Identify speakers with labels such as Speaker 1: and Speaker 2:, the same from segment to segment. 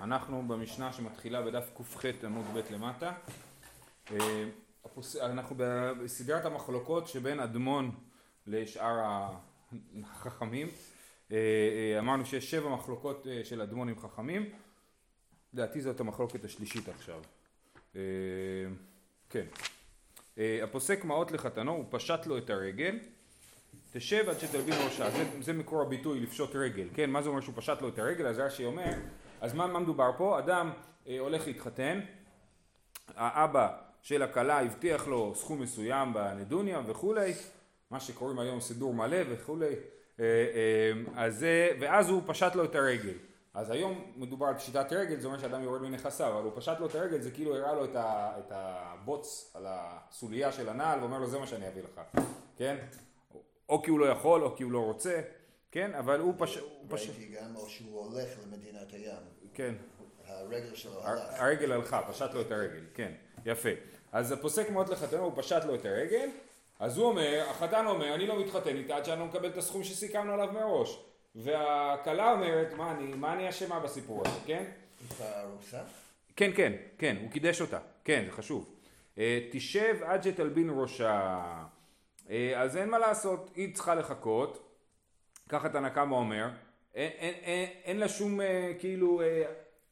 Speaker 1: אנחנו במשנה שמתחילה בדף ק"ח עמוד ב' למטה. אה, אנחנו בסדרת המחלוקות שבין אדמון לשאר החכמים. אה, אה, אמרנו שיש שבע מחלוקות של אדמון עם חכמים. לדעתי זאת המחלוקת השלישית עכשיו. כן. הפוסק מעות לחתנו, הוא פשט לו את הרגל. תשב עד שתלבין ראשה, זה, זה מקור הביטוי לפשוט רגל, כן? מה זה אומר שהוא פשט לו את הרגל? אז רש"י אומר אז מה, מה מדובר פה? אדם אה, הולך להתחתן, האבא של הכלה הבטיח לו סכום מסוים בנדוניה וכולי, מה שקוראים היום סידור מלא וכולי, אה, אה, אז זה, ואז הוא פשט לו את הרגל. אז היום מדובר על פשיטת רגל, זה אומר שאדם יורד מנכסיו, אבל הוא פשט לו את הרגל, זה כאילו הראה לו את, ה, את הבוץ על הסוליה של הנעל, ואומר לו זה מה שאני אביא לך, כן? או כי הוא לא יכול, או כי הוא לא רוצה, כן, אבל הוא פשוט...
Speaker 2: ראיתי גם או שהוא הולך למדינת הים.
Speaker 1: כן.
Speaker 2: הרגל שלו הלך.
Speaker 1: הרגל הלכה, פשט לו את הרגל, כן, יפה. אז הפוסק מאוד לחתנו, הוא פשט לו את הרגל, אז הוא אומר, החתן אומר, אני לא מתחתן איתה עד שאני לא מקבל את הסכום שסיכמנו עליו מראש. והכלה אומרת, מה אני, מה אני אשמה בסיפור הזה, כן? כן, כן, כן, הוא קידש אותה, כן, זה חשוב. אה, תשב עד שתלבין ראשה. אה, אז אין מה לעשות, היא צריכה לחכות. ככה תנא קמא אומר, אין, אין, אין, אין לה שום אה, כאילו אה,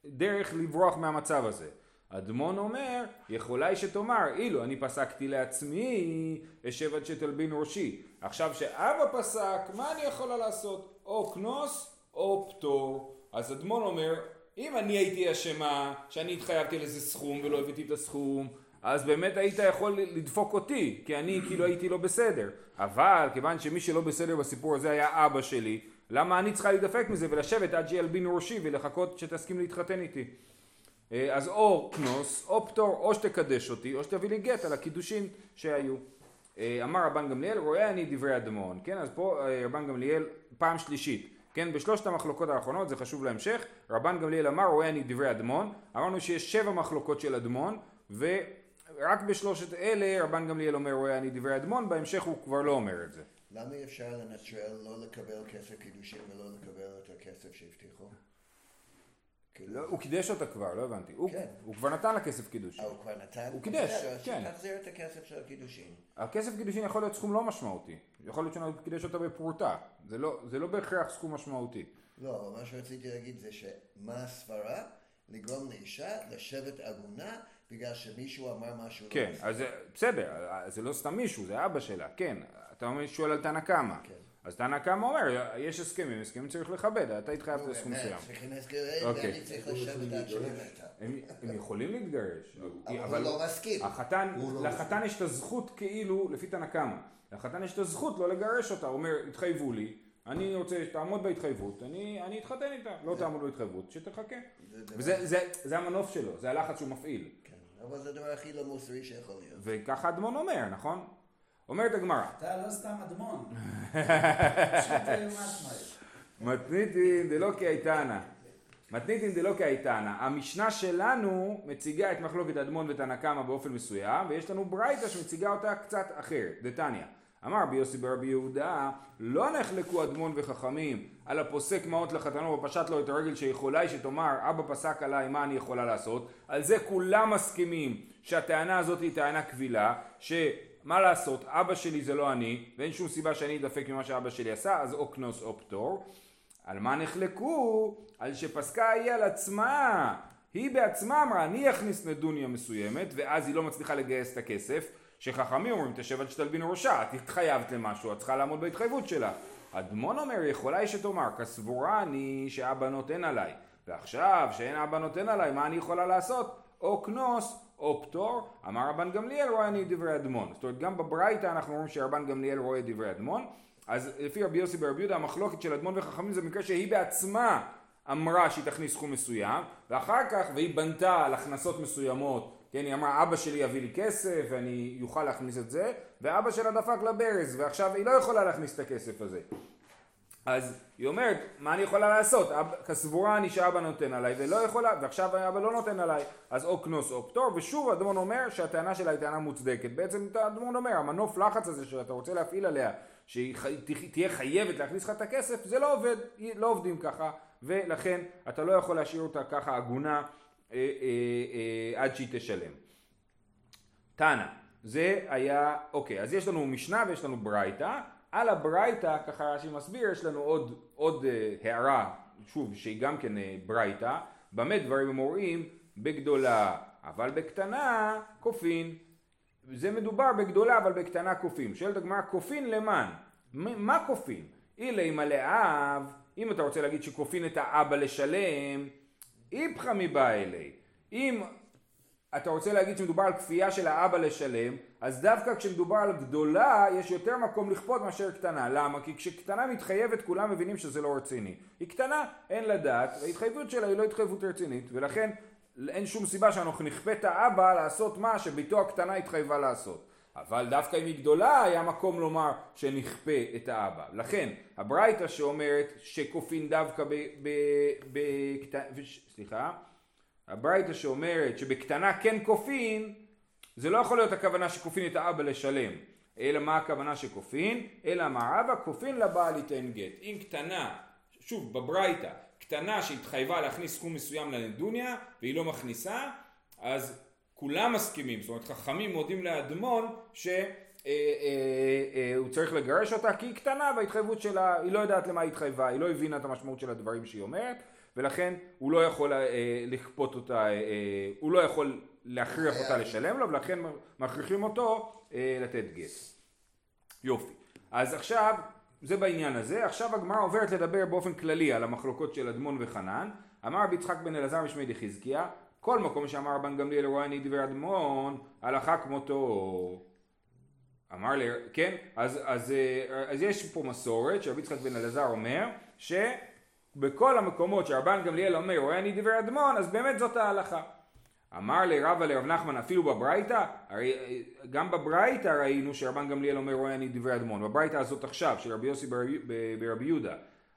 Speaker 1: דרך לברוח מהמצב הזה. אדמון אומר, יכולה היא שתאמר, אילו אני פסקתי לעצמי, אשב עד שתלבין ראשי. עכשיו שאבא פסק, מה אני יכולה לעשות? או קנוס או פטור. אז אדמון אומר, אם אני הייתי אשמה, שאני התחייבתי לזה סכום ולא הבאתי את הסכום, אז באמת היית יכול לדפוק אותי, כי אני כאילו הייתי לא בסדר. אבל כיוון שמי שלא בסדר בסיפור הזה היה אבא שלי, למה אני צריכה להידפק מזה ולשבת עד שילבין ראשי ולחכות שתסכים להתחתן איתי? אה, אז או קנוס, או פטור, או שתקדש אותי, או שתביא לי גט על הקידושין שהיו. אה, אמר רבן גמליאל, רואה אני דברי אדמון. כן, אז פה אה, רבן גמליאל פעם שלישית. כן, בשלושת המחלוקות האחרונות, זה חשוב להמשך, רבן גמליאל אמר, רואה אני דברי אדמון. אמרנו שיש שבע מחלוקות של אדמון, ו... רק בשלושת אלה רבן גמליאל אומר רואה אני דברי אדמון, בהמשך הוא כבר לא אומר את זה.
Speaker 2: למה אי אפשר לנטרל לא לקבל כסף קידושים ולא לקבל את הכסף שהבטיחו?
Speaker 1: לא, הוא קידש אותה כבר, לא הבנתי. הוא, כן. הוא כבר נתן לה כסף קידושין.
Speaker 2: אה, הוא כבר נתן?
Speaker 1: הוא קידש, כן.
Speaker 2: תחזיר את הכסף של הקידושין.
Speaker 1: הכסף קידושין יכול להיות סכום לא משמעותי. יכול להיות שהוא קידש אותה בפרוטה. זה לא, זה לא בהכרח סכום משמעותי.
Speaker 2: לא, אבל מה שרציתי להגיד זה שמה הסברה? לגרום לאישה לשבת עגונה בגלל שמישהו אמר משהו
Speaker 1: לא כן, לא אז בסדר, זה לא סתם מישהו, זה אבא שלה, כן. אתה אומר, שואל על תנא קמא. כן. אז תנא קמא אומר, יש הסכמים, הסכמים צריך לכבד, אתה התחייבת לסכום מסוים.
Speaker 2: צריכים הסכמים, אוקיי. צריך לשבת עד שהיא
Speaker 1: הם יכולים להתגרש.
Speaker 2: אבל הוא לא מסכים.
Speaker 1: לא לחתן יש את הזכות כאילו, לפי תנא קמא. לחתן יש את הזכות לא לגרש אותה, הוא אומר, התחייבו לי. אני רוצה שתעמוד בהתחייבות, אני, אני אתחתן איתה, לא תעמוד בהתחייבות, שתחכה. וזה זה, זה המנוף שלו, זה הלחץ שהוא מפעיל.
Speaker 2: אבל זה הדבר הכי לא מוסרי שיכול להיות.
Speaker 1: וככה אדמון אומר, נכון? אומרת הגמרא.
Speaker 3: אתה לא סתם אדמון.
Speaker 1: מתניתין דלא כאיתנא. מתניתין דלא כאיתנא. המשנה שלנו מציגה את מחלוקת אדמון ותנא קמא באופן מסוים, ויש לנו ברייתא שמציגה אותה קצת אחרת, דתניא. אמר רבי יוסי ברבי יהודה, לא נחלקו אדמון וחכמים על הפוסק מעות לחתנו ופשט לו את הרגל שיכולה היא שתאמר אבא פסק עליי מה אני יכולה לעשות? על זה כולם מסכימים שהטענה הזאת היא טענה קבילה שמה לעשות אבא שלי זה לא אני ואין שום סיבה שאני אדפק ממה שאבא שלי עשה אז או קנוס או פטור. על מה נחלקו? על שפסקה היא על עצמה. היא בעצמה אמרה אני אכניס נדוניה מסוימת ואז היא לא מצליחה לגייס את הכסף שחכמים אומרים תשב עד שתלבין ראשה, את התחייבת למשהו, את צריכה לעמוד בהתחייבות שלה. אדמון אומר יכולה היא שתאמר כסבורה אני שאבא נותן עליי ועכשיו שאין אבא נותן עליי מה אני יכולה לעשות? או קנוס או פטור אמר רבן גמליאל רואה אני דברי אדמון זאת אומרת גם בברייתא אנחנו רואים שרבן גמליאל רואה דברי אדמון אז לפי רבי יוסי ברבי יהודה המחלוקת של אדמון וחכמים זה במקרה שהיא בעצמה אמרה שהיא תכניס סכום מסוים ואחר כך והיא בנתה על הכנסות מסוימות כן, היא אמרה אבא שלי יביא לי כסף ואני אוכל להכניס את זה, ואבא שלה דפק לה ברז, ועכשיו היא לא יכולה להכניס את הכסף הזה. אז היא אומרת, מה אני יכולה לעשות? כסבורה אני שאבא נותן עליי ולא יכולה, ועכשיו אבא לא נותן עליי, אז או קנוס או פטור, ושוב אדמון אומר שהטענה שלה היא טענה מוצדקת. בעצם אדמון אומר, המנוף לחץ הזה שאתה רוצה להפעיל עליה, שהיא תהיה חייבת להכניס לך את הכסף, זה לא עובד, לא עובדים ככה. ולכן אתה לא יכול להשאיר אותה ככה עגונה עד שהיא תשלם. תנא, זה היה, אוקיי, אז יש לנו משנה ויש לנו ברייתא, על הברייתא, ככה רש"י מסביר, יש לנו עוד, עוד אה, הערה, שוב, שהיא גם כן אה, ברייתא, במה דברים רואים? בגדולה, אבל בקטנה כופין. זה מדובר בגדולה אבל בקטנה כופין. שואלת הגמרא כופין למען? מה כופין? אילי מלא אב, אם אתה רוצה להגיד שכופין את האבא לשלם, איפכא מבא אלי. אם אתה רוצה להגיד שמדובר על כפייה של האבא לשלם, אז דווקא כשמדובר על גדולה, יש יותר מקום לכפות מאשר קטנה. למה? כי כשקטנה מתחייבת, כולם מבינים שזה לא רציני. היא קטנה, אין לה דעת, וההתחייבות שלה היא לא התחייבות רצינית, ולכן אין שום סיבה שאנחנו נכפה את האבא לעשות מה שביתו הקטנה התחייבה לעשות. אבל דווקא אם היא גדולה היה מקום לומר שנכפה את האבא. לכן הברייתא שאומרת שכופין דווקא בקטנה, סליחה, הברייתא שאומרת שבקטנה כן כופין, זה לא יכול להיות הכוונה שכופין את האבא לשלם. אלא מה הכוונה שכופין? אלא מה אבא כופין לבעל ייתן גט. אם קטנה, שוב בברייתא, קטנה שהתחייבה להכניס סכום מסוים לנדוניה והיא לא מכניסה, אז כולם מסכימים, זאת אומרת חכמים מודים לאדמון שהוא אה, אה, אה, צריך לגרש אותה כי היא קטנה וההתחייבות שלה, היא לא יודעת למה היא התחייבה, היא לא הבינה את המשמעות של הדברים שהיא אומרת ולכן הוא לא יכול לכפות אותה, הוא לא יכול להכריח אותה לשלם לו ולכן מכריחים אותו לתת גט. יופי. אז עכשיו זה בעניין הזה. עכשיו הגמרא עוברת לדבר באופן כללי על המחלוקות של אדמון וחנן. אמר רבי יצחק בן אלעזר משמי דחזקיה, כל מקום שאמר רבן גמליאל רואני דבר אדמון, הלכה כמותו. אמר לי, כן? אז, אז, אז יש פה מסורת שרבי יצחק בן אלעזר אומר, שבכל המקומות שרבן גמליאל אומר רואה אני דבר אדמון, אז באמת זאת ההלכה. אמר לרבא לרב נחמן אפילו בברייתא, הרי גם בברייתא ראינו שרבן גמליאל אומר רואה אני דברי אדמון, בברייתא הזאת עכשיו של רבי יוסי ברבי, ברבי יהודה,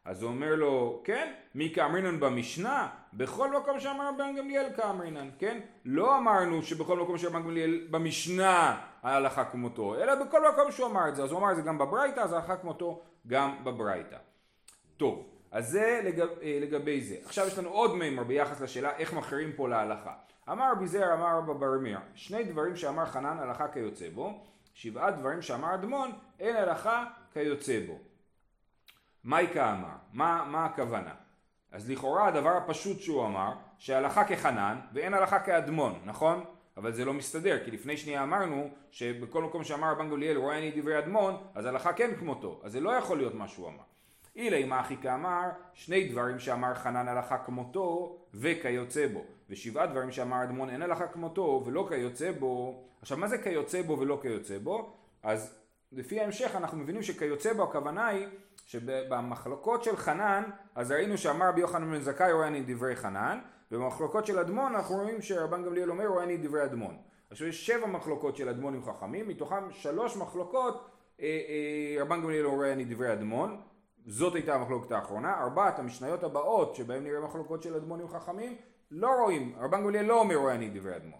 Speaker 1: אז הוא אומר לו, כן, מי כאמרינן במשנה, בכל מקום שאמר רבן גמליאל כאמרינן, כן? לא אמרנו שבכל מקום שרבן גמליאל במשנה ההלכה כמותו, אלא בכל מקום שהוא אמר את זה, אז הוא אמר את זה גם בברייתא, אז ההלכה כמותו גם בברייתא. טוב, אז זה לגב, אה, לגבי זה. עכשיו יש לנו עוד מימר ביחס לשאלה איך מכריעים פה להלכה. אמר רבי זר אמר רבא ברמיה, שני דברים שאמר חנן הלכה כיוצא בו, שבעה דברים שאמר אדמון אין הלכה כיוצא בו. מייקה אמר, מה, מה הכוונה? אז לכאורה הדבר הפשוט שהוא אמר, שהלכה כחנן ואין הלכה כאדמון, נכון? אבל זה לא מסתדר, כי לפני שנייה אמרנו שבכל מקום שאמר רבן גוליאל רואה אני דברי אדמון, אז הלכה כן כמותו, אז זה לא יכול להיות מה שהוא אמר. אילי מה אחי כאמר, שני דברים שאמר חנן הלכה כמותו וכיוצא בו. ושבעה דברים שאמר אדמון אין הלכה כמותו ולא כיוצא בו. עכשיו מה זה כיוצא בו ולא כיוצא בו? אז לפי ההמשך אנחנו מבינים שכיוצא בו הכוונה היא שבמחלוקות של חנן אז ראינו שאמר רבי יוחנן בן זכאי רואה אני דברי חנן ובמחלוקות של אדמון אנחנו רואים שרבן גמליאל אומר רואה אני דברי אדמון. עכשיו יש שבע מחלוקות של אדמון עם חכמים מתוכם שלוש מחלוקות אה, אה, רבן גמליאל רואה אני דברי אדמון זאת הייתה המחלוקת האחרונה ארבעת המשניות הבאות שבהם נראה מחלוקות של אדמון עם חכמים לא רואים, רבן גמליאל לא אומר רואה אני דברי אדמו"ר.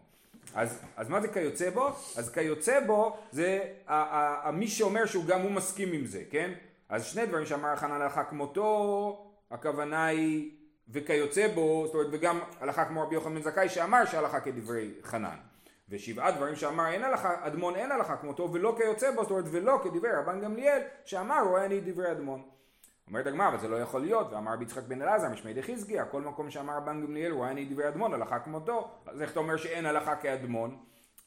Speaker 1: אז, אז מה זה כיוצא בו? אז כיוצא בו זה מי שאומר שהוא גם הוא מסכים עם זה, כן? אז שני דברים שאמר חנן הלכה כמותו, הכוונה היא וכיוצא בו, זאת אומרת וגם הלכה כמו רבי יוחנן בן זכאי שאמר שהלכה כדברי חנן. ושבעה דברים שאמר אין הלכה, אדמון אין הלכה כמותו ולא כיוצא בו, זאת אומרת ולא כדברי רבן גמליאל שאמר רואה אני דברי אדמון. אומרת הגמרא, אבל זה לא יכול להיות, ואמר רבי יצחק בן אלעזר, משמי דחזקיה, כל מקום שאמר רבן גמליאל, רואה אני דברי אדמון, הלכה כמותו, אז איך אתה אומר שאין הלכה כאדמון?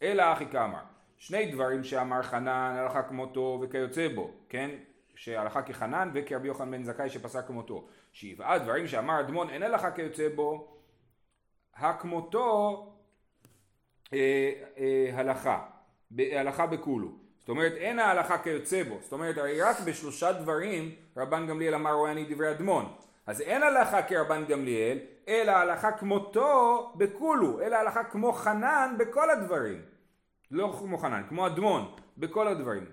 Speaker 1: אלא אחי כאמר, שני דברים שאמר חנן, הלכה כמותו וכיוצא בו, כן? שהלכה כחנן וכרבי יוחנן בן זכאי שפסק כמותו. שבעה דברים שאמר אדמון, אין הלכה כיוצא בו, הכמותו אה, אה, הלכה, הלכה בכולו. זאת אומרת אין ההלכה כיוצא בו, זאת אומרת הרי רק בשלושה דברים רבן גמליאל אמר רואה אני דברי אדמון, אז אין הלכה כרבן גמליאל, אלא הלכה כמותו בכולו, אלא הלכה כמו חנן בכל הדברים, לא כמו חנן, כמו אדמון בכל הדברים,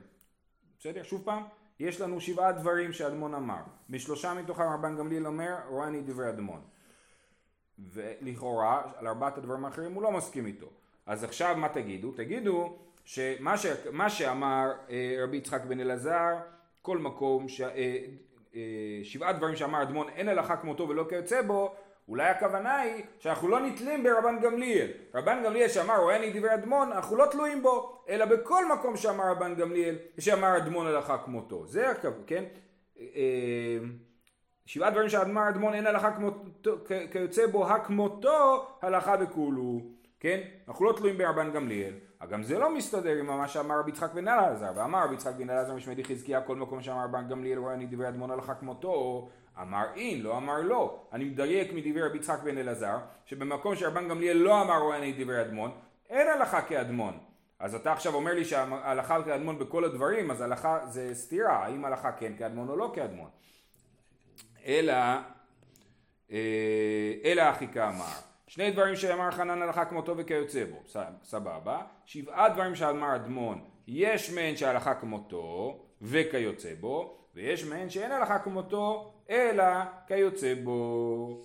Speaker 1: בסדר? שוב פעם, יש לנו שבעה דברים שאדמון אמר, בשלושה מתוכם רבן גמליאל אומר רואה אני דברי אדמון, ולכאורה על ארבעת הדברים האחרים הוא לא מסכים איתו, אז עכשיו מה תגידו? תגידו שמה ש, שאמר אה, רבי יצחק בן אלעזר, כל מקום, ש, אה, אה, שבעה דברים שאמר אדמון אין הלכה כמותו ולא כיוצא בו, אולי הכוונה היא שאנחנו לא נתלים ברבן גמליאל. רבן גמליאל שאמר רואה אני דברי אדמון, אנחנו לא תלויים בו, אלא בכל מקום שאמר רבן גמליאל, שאמר אדמון הלכה כמותו. זה הכוונה, כן? אה, שבעה דברים שאמר אדמון אין הלכה כמותו, כיוצא בו הכמותו הלכה בכולו. כן? אנחנו לא תלויים ברבן גמליאל. גם זה לא מסתדר עם מה שאמר רבי יצחק בן אלעזר. ואמר רבי יצחק בן אלעזר משמעי חזקיה כל מקום שאמר רבן גמליאל רואה אני דברי אדמון הלכה כמותו. אמר אין, לא אמר לא. אני מדייק מדברי רבי יצחק בן אלעזר, שבמקום שרבן גמליאל לא אמר רואה אני דברי אדמון, אין הלכה כאדמון. אז אתה עכשיו אומר לי שההלכה כאדמון בכל הדברים, אז הלכה זה סתירה, האם הלכה כן כאדמון או לא כאדמון. אלא, אה, אלא הכי כאמר. שני דברים שאמר חנן הלכה כמותו וכיוצא בו, סבבה. שבעה דברים שאמר אדמון, יש מהן שהלכה כמותו וכיוצא בו, ויש מהן שאין הלכה כמותו אלא כיוצא בו.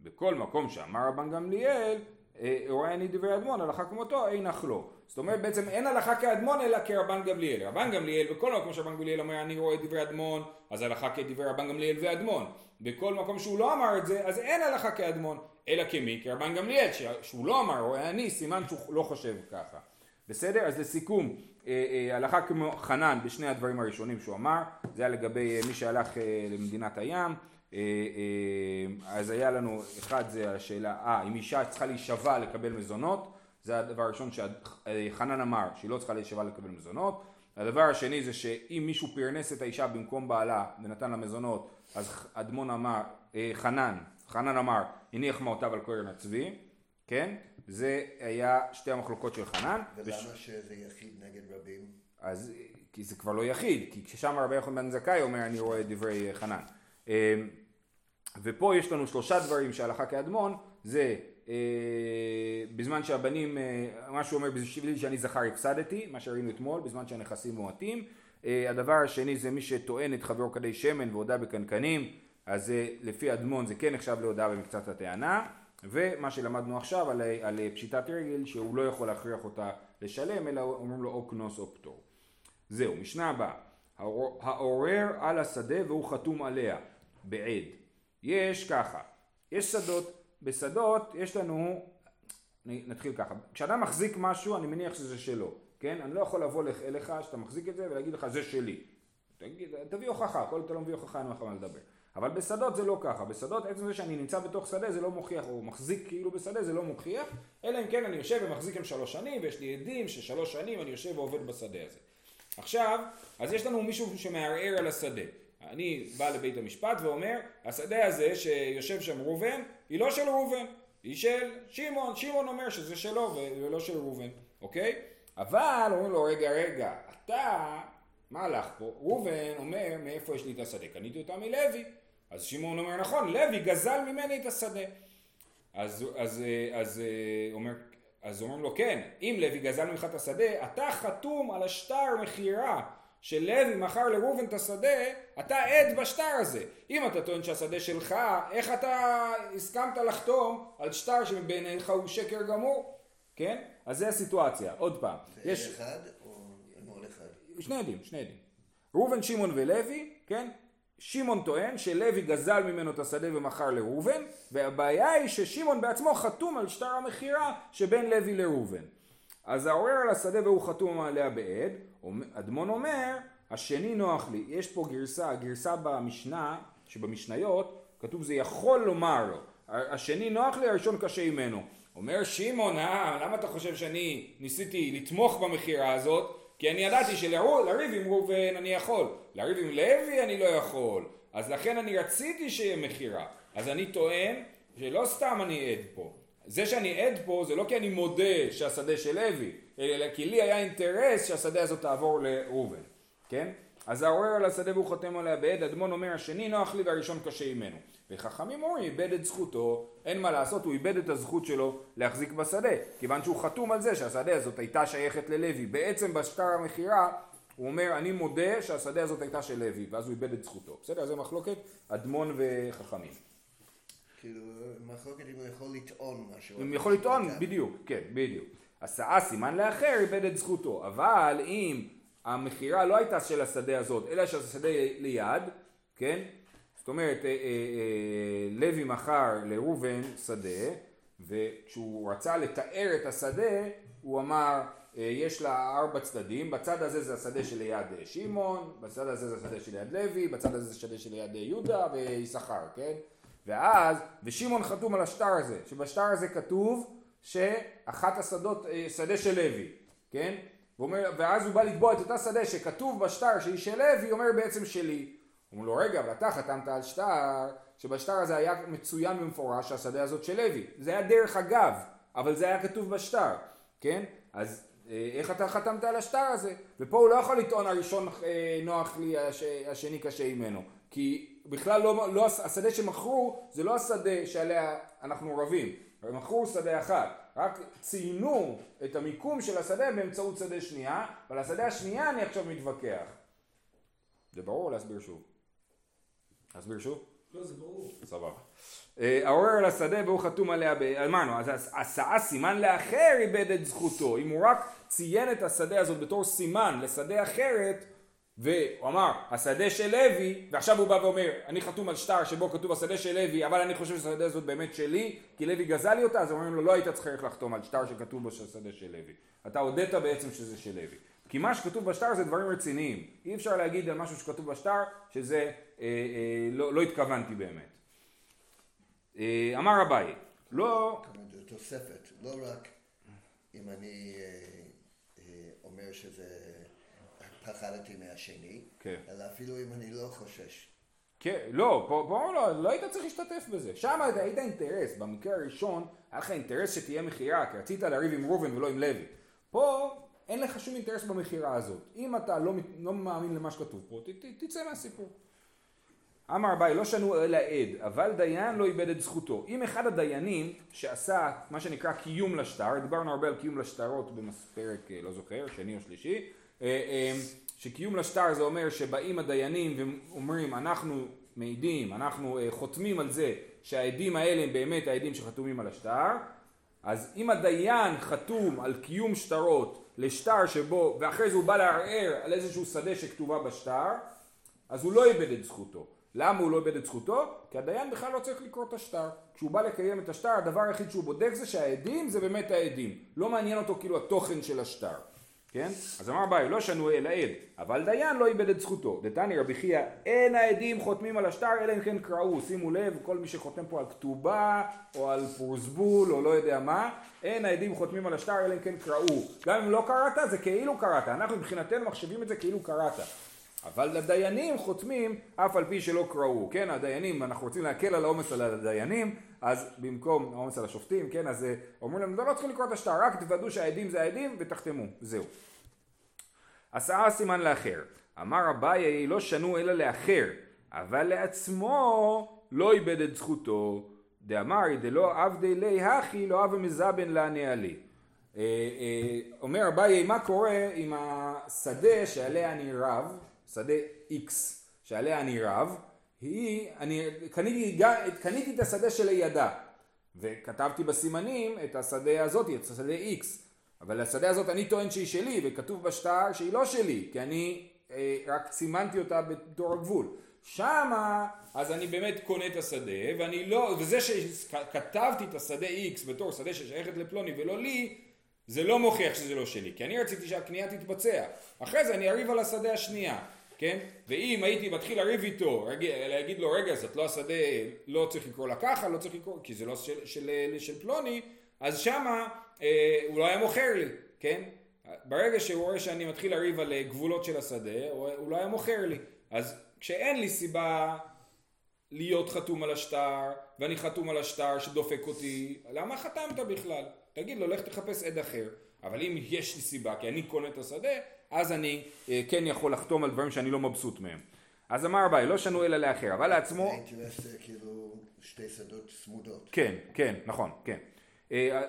Speaker 1: בכל מקום שאמר רבן גמליאל, אה, רואה אני דברי אדמון, הלכה כמותו, אין אך לא. זאת אומרת בעצם אין הלכה כאדמון אלא כרבן גמליאל. רבן גמליאל, בכל מקום שרבן גמליאל אומר אני רואה דברי אדמון, אז הלכה כדברי רבן גמליאל ואדמון. בכל מקום שהוא לא אמר את זה, אז אין הלכה כאדמון. אלא כמי? כרבן גמליאל, שהוא לא אמר, רואה אני, סימן שהוא לא חושב ככה. בסדר? אז לסיכום, הלכה כמו חנן בשני הדברים הראשונים שהוא אמר, זה היה לגבי מי שהלך למדינת הים. אז היה לנו, אחד זה השאלה, אה, אם אישה צריכה להישבע לקבל מזונות, זה הדבר הראשון שחנן אמר, שהיא לא צריכה להישבע לקבל מזונות. הדבר השני זה שאם מישהו פרנס את האישה במקום בעלה ונתן לה מזונות, אז אדמון אמר, אה, חנן, חנן אמר, הניח מעותיו על קורן הצבי, כן? זה היה שתי המחלוקות של חנן.
Speaker 2: ולמה וש... שזה יחיד נגד רבים?
Speaker 1: אז כי זה כבר לא יחיד, כי כששם רבי יחון בן זכאי אומר אני רואה דברי חנן. אה, ופה יש לנו שלושה דברים שהלכה כאדמון, זה אה, בזמן שהבנים, אה, מה שהוא אומר, בשבילי שאני זכר הפסדתי, מה שראינו אתמול, בזמן שהנכסים מועטים. אה, הדבר השני זה מי שטוען את חברו כדי שמן והודה בקנקנים, אז לפי אדמון זה כן נחשב להודעה במקצת הטענה. ומה שלמדנו עכשיו על, על פשיטת רגל שהוא לא יכול להכריח אותה לשלם אלא אומרים לו או קנוס או פטור. זהו, משנה הבאה. העורר על השדה והוא חתום עליה בעד. יש ככה, יש שדות בשדות יש לנו, נתחיל ככה, כשאדם מחזיק משהו אני מניח שזה שלו, כן? אני לא יכול לבוא אליך שאתה מחזיק את זה ולהגיד לך זה שלי. תגיד, תביא הוכחה, כל אתה לא מביא הוכחה אין לך מה לדבר. אבל בשדות זה לא ככה, בשדות עצם זה שאני נמצא בתוך שדה זה לא מוכיח, או מחזיק כאילו בשדה זה לא מוכיח, אלא אם כן אני יושב ומחזיק עם שלוש שנים ויש לי עדים ששלוש שנים אני יושב ועובד בשדה הזה. עכשיו, אז יש לנו מישהו שמערער על השדה. אני בא לבית המשפט ואומר, השדה הזה שיושב שם ראובן, היא לא של ראובן, היא של שמעון, שמעון אומר שזה שלו ולא של ראובן, אוקיי? אבל אומרים לו, רגע, רגע, אתה, מה הלך פה? ראובן אומר, מאיפה יש לי את השדה? קניתי אותה מלוי. אז שמעון אומר, נכון, לוי גזל ממני את השדה. אז, אז, אז, אומר, אז אומרים לו, כן, אם לוי גזל ממך את השדה, אתה חתום על השטר מכירה שלוי מכר לראובן את השדה, אתה עד בשטר הזה. אם אתה טוען שהשדה שלך, איך אתה הסכמת לחתום על שטר שבעיניך הוא שקר גמור? כן? אז זה הסיטואציה. עוד פעם.
Speaker 2: זה יש... אחד או אחד?
Speaker 1: שני עדים, שני עדים. ראובן, שמעון ולוי, כן? שמעון טוען שלוי גזל ממנו את השדה ומכר לראובן, והבעיה היא ששמעון בעצמו חתום על שטר המכירה שבין לוי לראובן. אז העורר על השדה והוא חתום עליה בעד, אדמון אומר, השני נוח לי. יש פה גרסה, גרסה במשנה, שבמשניות, כתוב זה יכול לומר לו. השני נוח לי, הראשון קשה ממנו. אומר שמעון, אה, למה אתה חושב שאני ניסיתי לתמוך במכירה הזאת? כי אני ידעתי שלריב עם ראובן אני יכול, לריב עם לוי אני לא יכול. אז לכן אני רציתי שיהיה מכירה. אז אני טוען שלא סתם אני עד פה. זה שאני עד פה זה לא כי אני מודה שהשדה של לוי, אלא כי לי היה אינטרס שהשדה הזאת תעבור לראובן, כן? אז העורר על השדה והוא חותם עליה בעד, אדמון אומר השני נוח לי והראשון קשה ממנו. וחכמים אומרים איבד את זכותו, אין מה לעשות, הוא איבד את הזכות שלו להחזיק בשדה, כיוון שהוא חתום על זה שהשדה הזאת הייתה שייכת ללוי. בעצם בשטר המכירה הוא אומר אני מודה שהשדה הזאת הייתה של לוי, ואז הוא איבד את זכותו. בסדר? זה מחלוקת אדמון וחכמים.
Speaker 2: כאילו, מחלוקת אם הוא יכול לטעון משהו.
Speaker 1: אם הוא יכול לטעון, בדיוק, כן, בדיוק. הסעה סימן לאחר איבד את זכותו, אבל אם המכירה לא הייתה של השדה הזאת, אלא של השדה ליד, כן? זאת אומרת, אה, אה, אה, לוי מכר לראובן שדה, וכשהוא רצה לתאר את השדה, הוא אמר, אה, יש לה ארבע צדדים, בצד הזה זה השדה שליד אה, שמעון, בצד הזה זה השדה שליד לוי, בצד הזה זה השדה שליד אה, יהודה ויששכר, כן? ואז, ושמעון חתום על השטר הזה, שבשטר הזה כתוב שאחת השדות, שדה של לוי, כן? ואומר, ואז הוא בא לקבוע את אותה שדה שכתוב בשטר שהיא של לוי, אומר בעצם שלי. אומרים לו, רגע, אבל אתה חתמת על שטר, שבשטר הזה היה מצוין במפורש שהשדה הזאת של לוי. זה היה דרך אגב, אבל זה היה כתוב בשטר, כן? אז אה, איך אתה חתמת על השטר הזה? ופה הוא לא יכול לטעון הראשון אה, נוח לי, הש, השני קשה ממנו. כי בכלל לא, לא, השדה שמכרו זה לא השדה שעליה אנחנו רבים. מכרו שדה אחת. רק ציינו את המיקום של השדה באמצעות שדה שנייה, ועל השדה השנייה אני עכשיו מתווכח. זה ברור להסביר שוב? להסביר שוב?
Speaker 3: לא, זה ברור.
Speaker 1: סבבה. העורר על השדה והוא חתום עליה, אמרנו, אז עשה סימן לאחר איבד את זכותו. אם הוא רק ציין את השדה הזאת בתור סימן לשדה אחרת, והוא אמר, השדה של לוי, ועכשיו הוא בא ואומר, אני חתום על שטר שבו כתוב השדה של לוי, אבל אני חושב שהשדה הזאת באמת שלי, כי לוי גזל לי אותה, אז אומרים לו, לא היית צריך לחתום על שטר שכתוב בו שהשדה של לוי. אתה הודית בעצם שזה של לוי. כי מה שכתוב בשטר זה דברים רציניים. אי אפשר להגיד על משהו שכתוב בשטר שזה אה, אה, לא, לא התכוונתי באמת. אה, אמר אביי, לא...
Speaker 2: תוספת, לא רק אם אני אה, אה, אומר שזה פחדתי מהשני, כן. אלא אפילו אם אני לא חושש.
Speaker 1: כן, לא, פה, פה לא, לא היית צריך להשתתף בזה. שם היית אינטרס, במקרה הראשון היה לך אינטרס שתהיה מכירה, כי רצית לריב עם ראובן ולא עם לוי. פה אין לך שום אינטרס במכירה הזאת. אם אתה לא, לא מאמין למה שכתוב פה, ת, ת, תצא מהסיפור. אמר ביי, לא שנו אלא עד, אבל דיין לא איבד את זכותו. אם אחד הדיינים שעשה מה שנקרא קיום לשטר, דיברנו הרבה על קיום לשטרות בפרק, אה, לא זוכר, שני או שלישי, אה, אה, שקיום לשטר זה אומר שבאים הדיינים ואומרים אנחנו מעידים, אנחנו חותמים על זה שהעדים האלה הם באמת העדים שחתומים על השטר, אז אם הדיין חתום על קיום שטרות לשטר שבו, ואחרי זה הוא בא לערער על איזשהו שדה שכתובה בשטר, אז הוא לא איבד את זכותו. למה הוא לא איבד את זכותו? כי הדיין בכלל לא צריך לקרוא את השטר. כשהוא בא לקיים את השטר, הדבר היחיד שהוא בודק זה שהעדים זה באמת העדים. לא מעניין אותו כאילו התוכן של השטר. כן? אז אמר ביי, לא שנו אל העד, אבל דיין לא איבד את זכותו. דתני רבי חייא, אין העדים חותמים על השטר, אלא אם כן קראו. שימו לב, כל מי שחותם פה על כתובה, או על פורסבול, או לא יודע מה, אין העדים חותמים על השטר, אלא אם כן קראו. גם אם לא קראת, זה כאילו קראת. אנחנו מבחינתנו מחשבים את זה כאילו קראת. אבל הדיינים חותמים אף על פי שלא קראו, כן? הדיינים, אנחנו רוצים להקל על העומס על הדיינים, אז במקום העומס על השופטים, כן? אז אה, אומרים להם, לא, לא צריכים לקרוא את השטר, רק תוודאו שהעדים זה העדים ותחתמו, זהו. עשרה סימן לאחר. אמר אביי לא שנו אלא לאחר, אבל לעצמו לא איבד את זכותו. דאמרי דלא עבדי לי הכי לא אבה מזבן לה נעלי. אה, אה, אומר אביי מה קורה עם השדה שעליה אני רב, שדה X שעליה אני רב, היא, אני קניתי, קניתי את השדה שלידה וכתבתי בסימנים את השדה הזאת, את השדה X. אבל השדה הזאת אני טוען שהיא שלי וכתוב בשטר שהיא לא שלי כי אני אה, רק סימנתי אותה בתור הגבול. שמה אז אני באמת קונה את השדה ואני לא, וזה שכתבתי את השדה X בתור שדה ששייכת לפלוני ולא לי זה לא מוכיח שזה לא שלי כי אני רציתי שהקנייה תתבצע. אחרי זה אני אריב על השדה השנייה כן? ואם הייתי מתחיל לריב איתו, להגיד לו רגע זאת לא השדה, לא צריך לקרוא לה ככה, לא צריך לקרוא, כי זה לא של, של, של פלוני, אז שמה אה, הוא לא היה מוכר לי, כן? ברגע שהוא רואה שאני מתחיל לריב על אה, גבולות של השדה, הוא לא היה מוכר לי. אז כשאין לי סיבה להיות חתום על השטר, ואני חתום על השטר שדופק אותי, למה חתמת בכלל? תגיד לו, לך תחפש עד אחר. אבל אם יש לי סיבה, כי אני קונה את השדה, אז אני אה, כן יכול לחתום על דברים שאני לא מבסוט מהם. אז אמר ביי, לא שנו אלא לאחר, אבל לעצמו...
Speaker 2: האינטרס זה כאילו שתי שדות צמודות.
Speaker 1: כן, כן, נכון, כן. אה,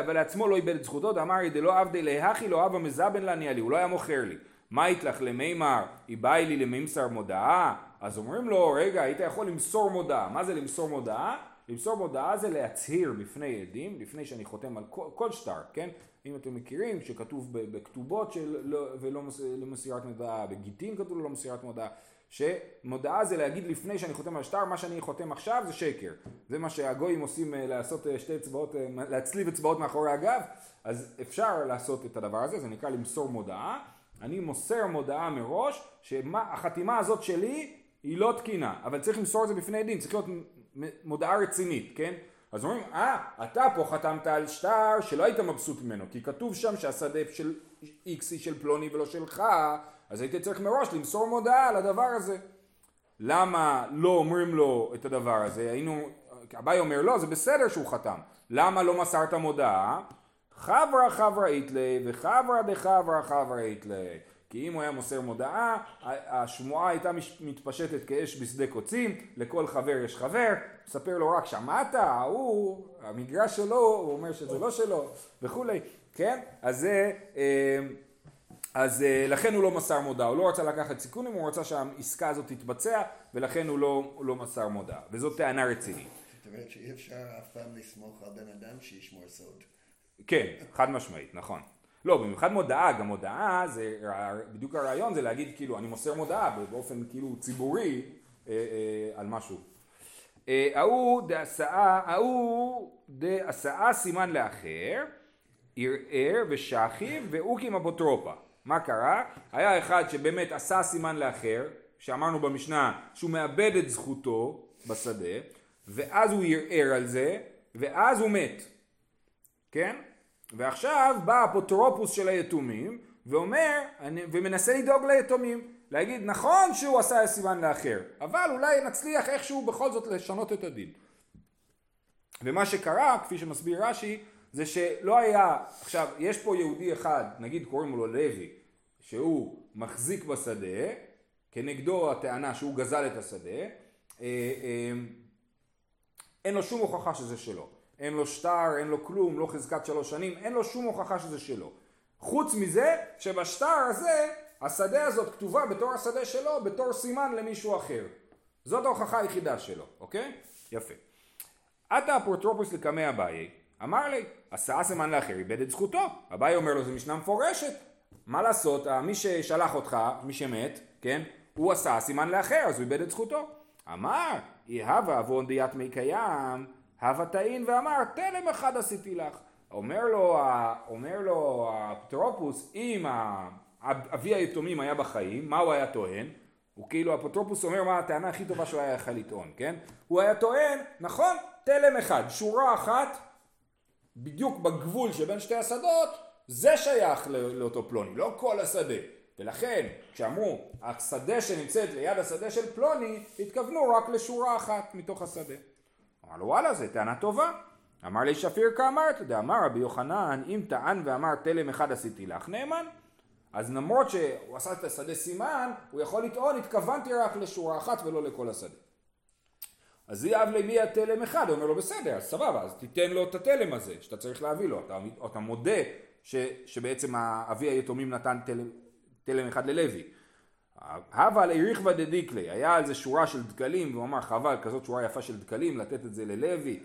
Speaker 1: אבל לעצמו לא איבד את זכותו, אמר דלא עבדי להכי לא אבא מזבן לענייה לי, הוא לא היה מוכר לי. מה יתלך למימר, איבאי לי למימסר מודעה? אז אומרים לו, רגע, היית יכול למסור מודעה. מה זה למסור מודעה? למסור מודעה זה להצהיר בפני עדים, לפני שאני חותם על כל, כל שטר, כן? אם אתם מכירים, שכתוב בכתובות של לא, ולא מסירת מודעה, בגיטין כתוב לא מסירת מודעה, שמודעה זה להגיד לפני שאני חותם על שטר, מה שאני חותם עכשיו זה שקר. זה מה שהגויים עושים אה, לעשות אה, שתי אצבעות, אה, להצליב אצבעות מאחורי הגב, אז אפשר לעשות את הדבר הזה, זה נקרא למסור מודעה. אני מוסר מודעה מראש, שהחתימה הזאת שלי היא לא תקינה, אבל צריך למסור את זה בפני דין, צריך להיות מודעה רצינית, כן? אז אומרים, אה, אתה פה חתמת על שטר שלא היית מבסוט ממנו, כי כתוב שם שהשדה של איקס היא של פלוני ולא שלך, אז הייתי צריך מראש למסור מודעה על הדבר הזה. למה לא אומרים לו את הדבר הזה? היינו, אביי אומר לא, זה בסדר שהוא חתם. למה לא מסרת מודעה? חברה חברה איתלי וחברה דחברה חברה איתלי. כי אם הוא היה מוסר מודעה, השמועה הייתה מתפשטת כאש בשדה קוצים, לכל חבר יש חבר, מספר לו רק שמעת, ההוא, המגרש שלו, הוא אומר שזה לא שלו, וכולי, כן? אז זה... אה, אז אה, לכן הוא לא מסר מודעה, הוא לא רצה לקחת סיכונים, הוא רצה שהעסקה הזאת תתבצע ולכן הוא לא, הוא לא מסר מודעה, וזאת טענה רצינית.
Speaker 2: זאת אומרת שאי אפשר אף פעם לסמוך על בן אדם שישמור סוד.
Speaker 1: כן, חד משמעית, נכון. לא, במיוחד מודעה, גם מודעה זה, בדיוק הרעיון זה להגיד כאילו אני מוסר מודעה באופן כאילו ציבורי אה, אה, על משהו. אה, ההוא דעשאה, ההוא דעשאה סימן לאחר, ערער ושחיב ואוקים אפוטרופה. מה קרה? היה אחד שבאמת עשה סימן לאחר, שאמרנו במשנה שהוא מאבד את זכותו בשדה, ואז הוא ערער על זה, ואז הוא מת. כן? ועכשיו בא האפוטרופוס של היתומים ואומר, ומנסה לדאוג ליתומים, להגיד נכון שהוא עשה סימן לאחר, אבל אולי נצליח איכשהו בכל זאת לשנות את הדין. ומה שקרה, כפי שמסביר רש"י, זה שלא היה, עכשיו יש פה יהודי אחד, נגיד קוראים לו לוי, שהוא מחזיק בשדה, כנגדו הטענה שהוא גזל את השדה, אה, אה, אין לו שום הוכחה שזה שלו. אין לו שטר, אין לו כלום, לא חזקת שלוש שנים, אין לו שום הוכחה שזה שלו. חוץ מזה שבשטר הזה, השדה הזאת כתובה בתור השדה שלו, בתור סימן למישהו אחר. זאת ההוכחה היחידה שלו, אוקיי? יפה. עתה אפוטרופוס לקמי אביי, אמר לי, עשה סימן לאחר, איבד את זכותו. אביי אומר לו, זו משנה מפורשת. מה לעשות, מי ששלח אותך, מי שמת, כן? הוא עשה סימן לאחר, אז הוא איבד את זכותו. אמר, יהבה עוון דיית מי קיים, הווה טעין ואמר תלם אחד עשיתי לך. אומר לו, אומר לו האפוטרופוס אם אבי היתומים היה בחיים, מה הוא היה טוען? הוא כאילו האפוטרופוס אומר מה הטענה הכי טובה שהוא היה יכול לטעון, כן? הוא היה טוען, נכון, תלם אחד, שורה אחת, בדיוק בגבול שבין שתי השדות, זה שייך לאותו פלוני, לא כל השדה. ולכן כשאמרו השדה שנמצאת ליד השדה של פלוני, התכוונו רק לשורה אחת מתוך השדה. אמר לו וואלה זה טענה טובה. אמר לי שפיר כאמרת, דאמר רבי יוחנן אם טען ואמר תלם אחד עשיתי לך נאמן אז למרות שהוא עשה את השדה סימן הוא יכול לטעון התכוונתי רק לשורה אחת ולא לכל השדה. אז יאב למי התלם אחד, הוא אומר לו בסדר, אז סבבה, אז תיתן לו את התלם הזה שאתה צריך להביא לו, אתה, אתה מודה ש, שבעצם אבי היתומים נתן תלם, תלם אחד ללוי. הווה לאריכבא דדיקלי, היה על זה שורה של דקלים, והוא אמר חבל כזאת שורה יפה של דקלים, לתת את זה ללוי.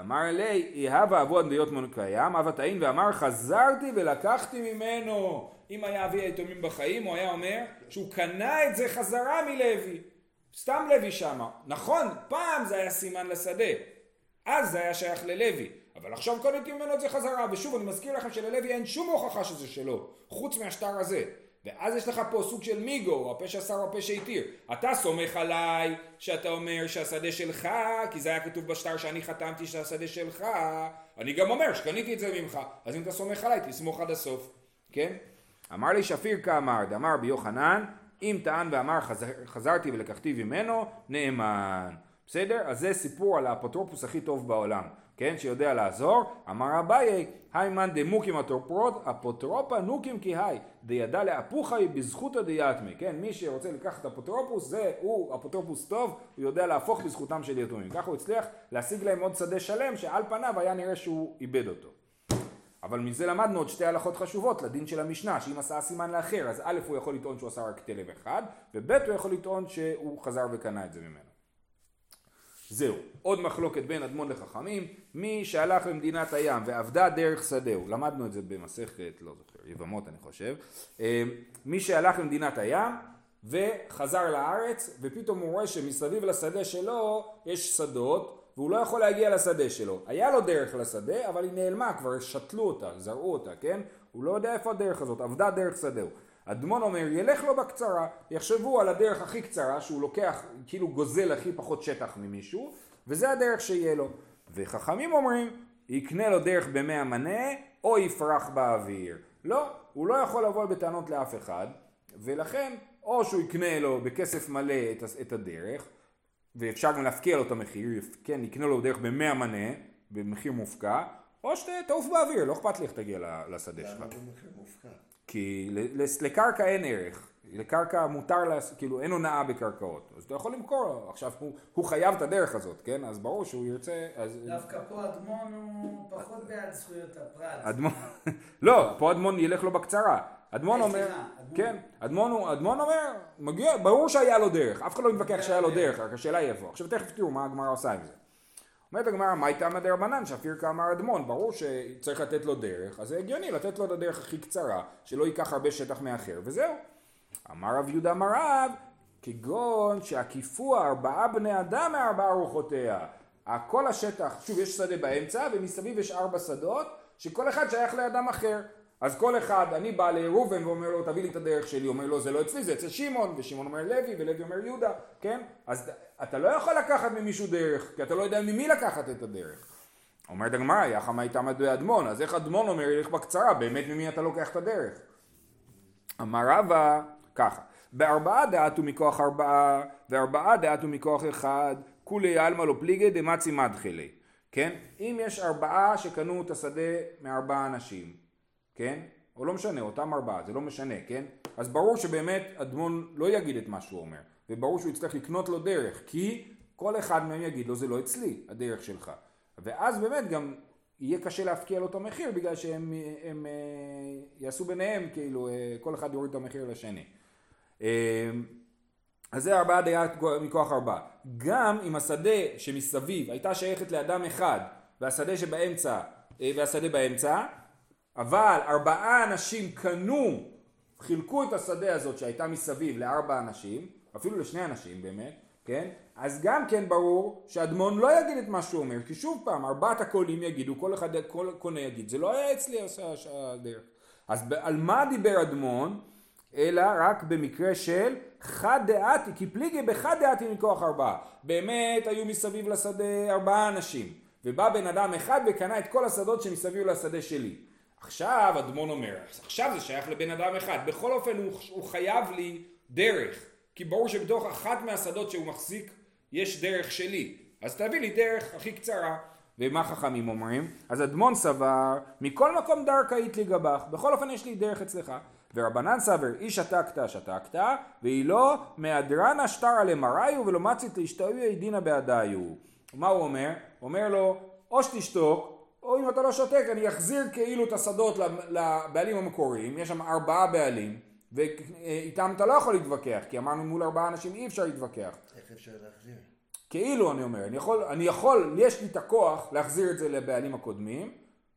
Speaker 1: אמר לי, הווה אבו עדיות קיים, הווה טעין ואמר חזרתי ולקחתי ממנו. אם היה אבי היתומים בחיים, הוא היה אומר שהוא קנה את זה חזרה מלוי. סתם לוי שמה. נכון, פעם זה היה סימן לשדה. אז זה היה שייך ללוי. אבל עכשיו קניתי ממנו את זה חזרה, ושוב אני מזכיר לכם שללוי אין שום הוכחה שזה שלו, חוץ מהשטר הזה. ואז יש לך פה סוג של מיגו, הפה שאסר הפה שהתיר. אתה סומך עליי שאתה אומר שהשדה שלך, כי זה היה כתוב בשטר שאני חתמתי שהשדה שלך, אני גם אומר שקניתי את זה ממך. אז אם אתה סומך עליי, תסמוך עד הסוף, כן? אמר לי שפיר כאמר, דאמר ביוחנן, אם טען ואמר חזר, חזרתי ולקחתי ממנו, נאמן. בסדר? אז זה סיפור על האפוטרופוס הכי טוב בעולם. כן, שיודע לעזור, אמר אביי, היימן דמוקים אפוטרופה נוקים כי היי, דידע לאפוחי בזכותא דיאטמי, כן, מי שרוצה לקחת אפוטרופוס זה, הוא אפוטרופוס טוב, הוא יודע להפוך בזכותם של יתומים, ככה הוא הצליח להשיג להם עוד שדה שלם שעל פניו היה נראה שהוא איבד אותו. אבל מזה למדנו עוד שתי הלכות חשובות לדין של המשנה, שאם עשה סימן לאחר, אז א' הוא יכול לטעון שהוא עשה רק תלם אחד, וב' הוא יכול לטעון שהוא חזר וקנה את זה ממנו. זהו, עוד מחלוקת בין אדמון לחכמים, מי שהלך למדינת הים ועבדה דרך שדהו, למדנו את זה במסכת, לא זוכר, יבמות אני חושב, אה, מי שהלך למדינת הים וחזר לארץ, ופתאום הוא רואה שמסביב לשדה שלו יש שדות, והוא לא יכול להגיע לשדה שלו. היה לו דרך לשדה, אבל היא נעלמה, כבר שתלו אותה, זרעו אותה, כן? הוא לא יודע איפה הדרך הזאת, עבדה דרך שדהו. אדמון אומר, ילך לו בקצרה, יחשבו על הדרך הכי קצרה, שהוא לוקח, כאילו גוזל הכי פחות שטח ממישהו, וזה הדרך שיהיה לו. וחכמים אומרים, יקנה לו דרך במי המנה, או יפרח באוויר. לא, הוא לא יכול לבוא בטענות לאף אחד, ולכן או שהוא יקנה לו בכסף מלא את הדרך, ואפשר גם להפקיע לו את המחיר, כן, יקנה לו דרך במאה מנה, במחיר מופקע, או שתעוף באוויר, לא אכפת לי איך תגיע לשדה שלך.
Speaker 2: למה במחיר מופקע?
Speaker 1: כי לקרקע אין ערך, לקרקע מותר, לה, כאילו אין הונאה בקרקעות, אז אתה יכול למכור לו, עכשיו הוא, הוא חייב את הדרך הזאת, כן? אז ברור שהוא ירצה... אז...
Speaker 3: דווקא פה אדמון הוא פחות בעד זכויות הפרט.
Speaker 1: אדמון, לא, פה אדמון ילך לו בקצרה. אדמון אומר, כן, אדמון, אדמון אומר, מגיע, ברור שהיה לו דרך, אף אחד לא מתווכח שהיה לו דרך, רק השאלה היא איפה. עכשיו תכף תראו מה הגמרא עושה עם זה. אומרת הגמרא, מה איתמא דרבנן שאפיר כאמר אדמון, ברור שצריך לתת לו דרך, אז זה הגיוני לתת לו את הדרך הכי קצרה, שלא ייקח הרבה שטח מאחר, וזהו. אמר רב יהודה אמר רב, כגון שעקיפו ארבעה בני אדם מארבעה רוחותיה. כל השטח, שוב יש שדה באמצע ומסביב יש ארבע שדות שכל אחד שייך לאדם אחר. אז כל אחד, אני בא לראובן ואומר לו תביא לי את הדרך שלי, אומר לו זה לא אצלי זה אצל שמעון, ושמעון אומר לוי, ולוי אומר יהודה, כן? אז אתה לא יכול לקחת ממישהו דרך, כי אתה לא יודע ממי לקחת את הדרך. אומרת הגמרא, יחא מה איתם עדוי אדמון, אז איך אדמון אומר ילך בקצרה, באמת ממי אתה לוקח את הדרך? אמר רבא, ככה, בארבעה דעתו מכוח ארבעה, וארבעה דעתו מכוח אחד, כולי עלמא לא פליגי דמצי מדחלי, כן? אם יש ארבעה שקנו את השדה מארבעה אנשים, כן? או לא משנה, אותם ארבעה, זה לא משנה, כן? אז ברור שבאמת אדמון לא יגיד את מה שהוא אומר, וברור שהוא יצטרך לקנות לו דרך, כי כל אחד מהם יגיד לו זה לא אצלי, הדרך שלך. ואז באמת גם יהיה קשה להפקיע לו את המחיר בגלל שהם הם, אה, יעשו ביניהם, כאילו, אה, כל אחד יוריד את המחיר לשני. אה, אז זה ארבעה דיית מכוח ארבעה. גם אם השדה שמסביב הייתה שייכת לאדם אחד והשדה שבאמצע, והשדה באמצע, אבל ארבעה אנשים קנו, חילקו את השדה הזאת שהייתה מסביב לארבעה אנשים, אפילו לשני אנשים באמת, כן? אז גם כן ברור שאדמון לא יגיד את מה שהוא אומר, כי שוב פעם, ארבעת הקולים יגידו, כל אחד, כל קונה יגיד, זה לא היה אצלי הדרך. אז על מה דיבר אדמון? אלא רק במקרה של חד דעתי, כי פליגי בחד דעתי מכוח ארבעה. באמת היו מסביב לשדה ארבעה אנשים, ובא בן אדם אחד וקנה את כל השדות שמסביב לשדה שלי. עכשיו אדמון אומר, עכשיו זה שייך לבן אדם אחד, בכל אופן הוא, הוא חייב לי דרך, כי ברור שבתוך אחת מהשדות שהוא מחזיק יש דרך שלי, אז תביא לי דרך הכי קצרה. ומה חכמים אומרים? אז אדמון סבר, מכל מקום דרכאית לגבך, בכל אופן יש לי דרך אצלך. ורבנן סבר, אי שתקת שתקת, והיא לא מהדרנה שטרה למראיו ולא מצית להשתאוי דינא בעדיו. מה הוא אומר? אומר לו, או שתשתוק, או אם אתה לא שותק אני אחזיר כאילו את השדות לבעלים המקוריים, יש שם ארבעה בעלים, ואיתם אתה לא יכול להתווכח, כי אמרנו מול ארבעה אנשים אי אפשר להתווכח.
Speaker 2: איך אפשר להחזיר?
Speaker 1: כאילו אני אומר, אני יכול, אני יכול, יש לי את הכוח להחזיר את זה לבעלים הקודמים,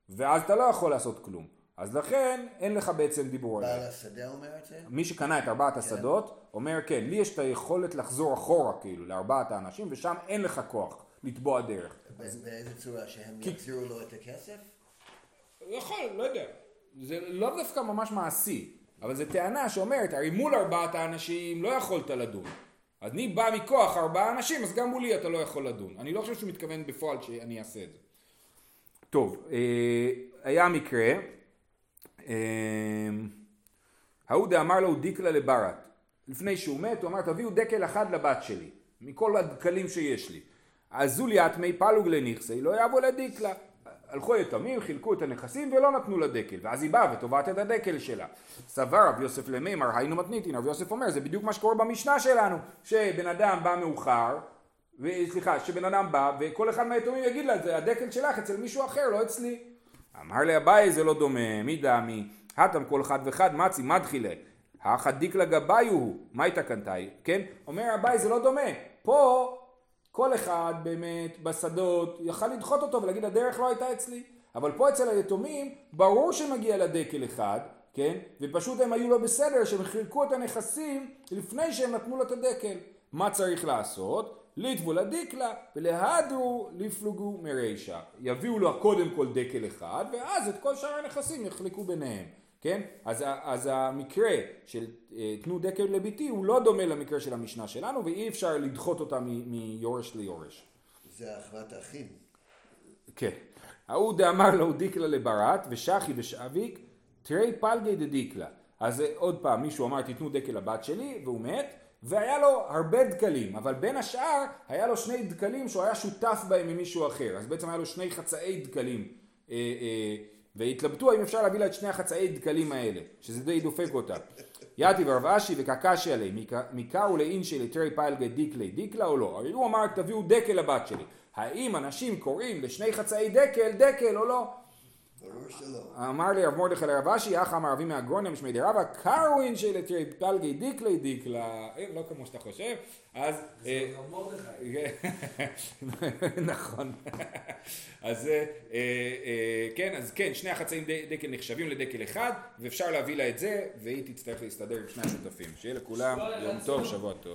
Speaker 1: ואז אתה לא יכול לעשות כלום. אז לכן אין לך בעצם דיבור
Speaker 2: עליו. בעל השדה אומר את זה?
Speaker 1: מי שקנה את ארבעת כן. השדות אומר כן, לי יש את היכולת לחזור אחורה כאילו לארבעת האנשים ושם אין לך כוח לתבוע דרך.
Speaker 2: באיזה צורה? שהם יחזירו לו את הכסף?
Speaker 1: יכול, לא יודע. זה לא דווקא ממש מעשי, אבל זו טענה שאומרת, הרי מול ארבעת האנשים לא יכולת לדון. אז אני בא מכוח ארבעה אנשים, אז גם מולי אתה לא יכול לדון. אני לא חושב שהוא מתכוון בפועל שאני אעשה את זה. טוב, אה, היה מקרה, אה, ההוא דאמר לו דיקלה לברת. לפני שהוא מת, הוא אמר תביאו דקל אחד לבת שלי, מכל הדקלים שיש לי. אזוליית מי פלוג לנכסי לא יבוא לדיקלה. הלכו יתומים, חילקו את הנכסים ולא נתנו לה דקל, ואז היא באה ותובעת את הדקל שלה. סבר רב יוסף למימר, היינו מתניתין, רב יוסף אומר, זה בדיוק מה שקורה במשנה שלנו, שבן אדם בא מאוחר, סליחה, שבן אדם בא, וכל אחד מהיתומים יגיד לה, זה הדקל שלך אצל מישהו אחר, לא אצלי. אמר לאביי זה לא דומה, מי דמי, הטם כל אחד ואחד מצי מדחילה, האחד דיקלה גבאי הוא, מה הייתה קנתאי, כן? אומר אביי זה לא דומה, פה כל אחד באמת בשדות יכל לדחות אותו ולהגיד הדרך לא הייתה אצלי אבל פה אצל היתומים ברור שמגיע לה דקל אחד כן? ופשוט הם היו לא בסדר שהם חילקו את הנכסים לפני שהם נתנו לו את הדקל. מה צריך לעשות? ליטבו לדיקלה ולהדרו לפלוגו מרישה. יביאו לו קודם כל דקל אחד ואז את כל שאר הנכסים יחלקו ביניהם. כן? אז, אז המקרה של אה, תנו דקל לביתי הוא לא דומה למקרה של המשנה שלנו ואי אפשר לדחות אותה מיורש ליורש.
Speaker 2: זה אחוות אחים.
Speaker 1: כן. ההוא דאמר לו דיקלה לברת ושחי ושאביק תראי פלגי דדיקלה. אז עוד פעם מישהו אמר תיתנו דקל לבת שלי והוא מת והיה לו הרבה דקלים אבל בין השאר היה לו שני דקלים שהוא היה שותף בהם ממישהו אחר אז בעצם היה לו שני חצאי דקלים אה, אה, והתלבטו האם אפשר להביא לה את שני החצאי דקלים האלה שזה די דופק אותה. יתיב רב אשי וקקשי עלי מקאו לאינשי לתרי פלגי דיקלי דיקלה או לא? הוא אמר תביאו דקל לבת שלי. האם אנשים קוראים לשני חצאי דקל דקל או לא
Speaker 2: ברור שלא.
Speaker 1: אמר לי רב מרדכי לרב אשי, אח אמר רבי מהגרונם משמי דרבא, קרווין של פלגי דיקלי דיקלה, אה, לא כמו שאתה חושב, אז...
Speaker 3: זה אה, רב מרדכי.
Speaker 1: נכון. אז אה, כן, אז כן, שני החצאים דקל נחשבים לדקל אחד, ואפשר להביא לה את זה, והיא תצטרך להסתדר עם שני השותפים. שיהיה לכולם יום טוב, שבוע טוב.